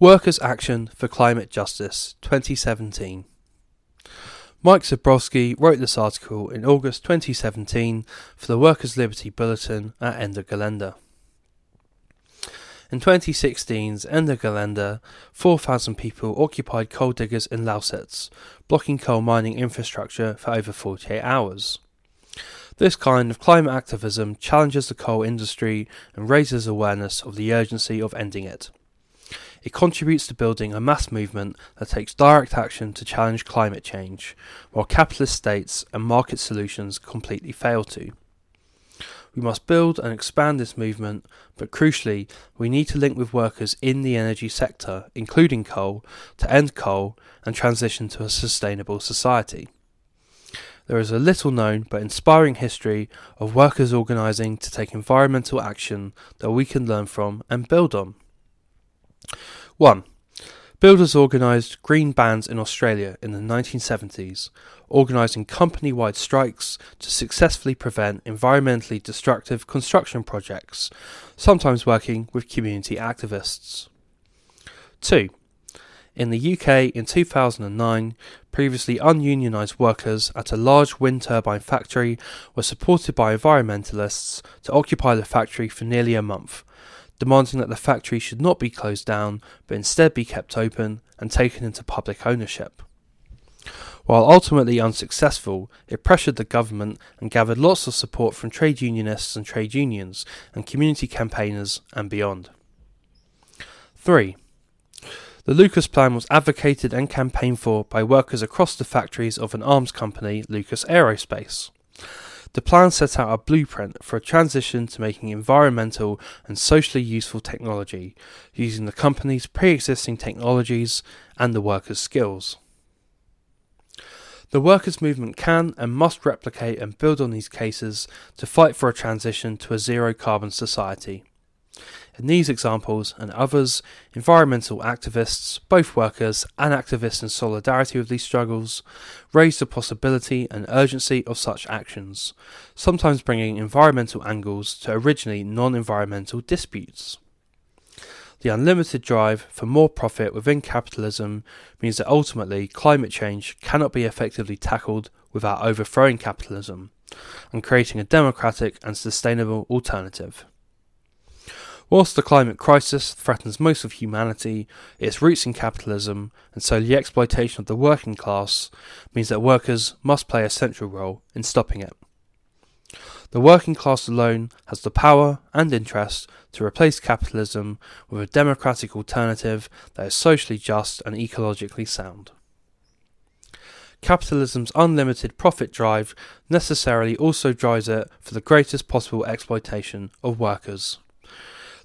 Workers' Action for Climate Justice 2017. Mike Zebrowski wrote this article in August 2017 for the Workers' Liberty Bulletin at Ende Gelände. In 2016's Ende Gelände, 4,000 people occupied coal diggers in Lausitz, blocking coal mining infrastructure for over 48 hours. This kind of climate activism challenges the coal industry and raises awareness of the urgency of ending it. It contributes to building a mass movement that takes direct action to challenge climate change, while capitalist states and market solutions completely fail to. We must build and expand this movement, but crucially, we need to link with workers in the energy sector, including coal, to end coal and transition to a sustainable society there is a little known but inspiring history of workers organising to take environmental action that we can learn from and build on. 1. Builders organised green bans in Australia in the 1970s, organising company wide strikes to successfully prevent environmentally destructive construction projects, sometimes working with community activists. 2. In the UK in 2009, previously ununionised workers at a large wind turbine factory were supported by environmentalists to occupy the factory for nearly a month, demanding that the factory should not be closed down but instead be kept open and taken into public ownership. While ultimately unsuccessful, it pressured the government and gathered lots of support from trade unionists and trade unions and community campaigners and beyond. 3. The Lucas plan was advocated and campaigned for by workers across the factories of an arms company, Lucas Aerospace. The plan set out a blueprint for a transition to making environmental and socially useful technology, using the company's pre existing technologies and the workers' skills. The workers' movement can and must replicate and build on these cases to fight for a transition to a zero carbon society. In these examples and others, environmental activists, both workers and activists in solidarity with these struggles, raise the possibility and urgency of such actions, sometimes bringing environmental angles to originally non environmental disputes. The unlimited drive for more profit within capitalism means that ultimately climate change cannot be effectively tackled without overthrowing capitalism and creating a democratic and sustainable alternative. Whilst the climate crisis threatens most of humanity, its roots in capitalism, and so the exploitation of the working class, means that workers must play a central role in stopping it. The working class alone has the power and interest to replace capitalism with a democratic alternative that is socially just and ecologically sound. Capitalism's unlimited profit drive necessarily also drives it for the greatest possible exploitation of workers.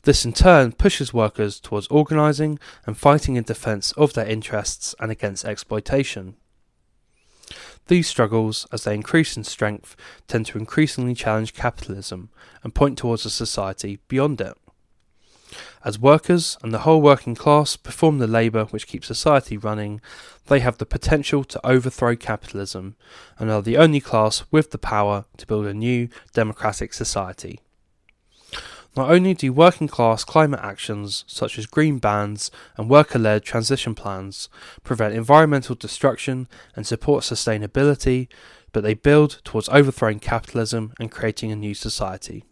This in turn pushes workers towards organising and fighting in defence of their interests and against exploitation. These struggles, as they increase in strength, tend to increasingly challenge capitalism and point towards a society beyond it. As workers and the whole working class perform the labour which keeps society running, they have the potential to overthrow capitalism and are the only class with the power to build a new democratic society. Not only do working class climate actions such as green bans and worker led transition plans prevent environmental destruction and support sustainability, but they build towards overthrowing capitalism and creating a new society.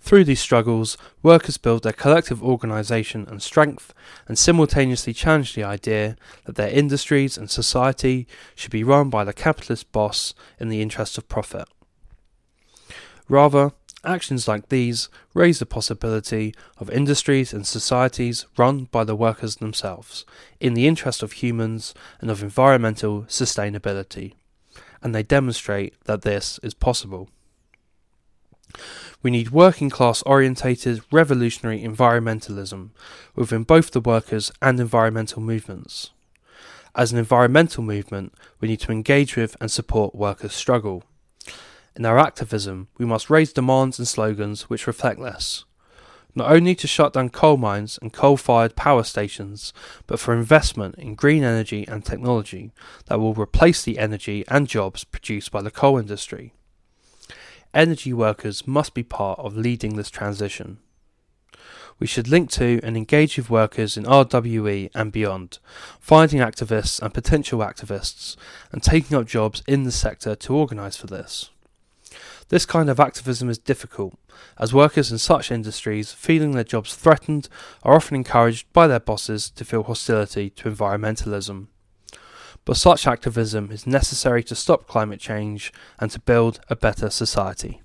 Through these struggles, workers build their collective organisation and strength and simultaneously challenge the idea that their industries and society should be run by the capitalist boss in the interest of profit. Rather, Actions like these raise the possibility of industries and societies run by the workers themselves, in the interest of humans and of environmental sustainability, and they demonstrate that this is possible. We need working class orientated revolutionary environmentalism within both the workers and environmental movements. As an environmental movement, we need to engage with and support workers' struggle in our activism, we must raise demands and slogans which reflect this. Not only to shut down coal mines and coal fired power stations, but for investment in green energy and technology that will replace the energy and jobs produced by the coal industry. Energy workers must be part of leading this transition. We should link to and engage with workers in RWE and beyond, finding activists and potential activists, and taking up jobs in the sector to organise for this. This kind of activism is difficult, as workers in such industries, feeling their jobs threatened, are often encouraged by their bosses to feel hostility to environmentalism. But such activism is necessary to stop climate change and to build a better society.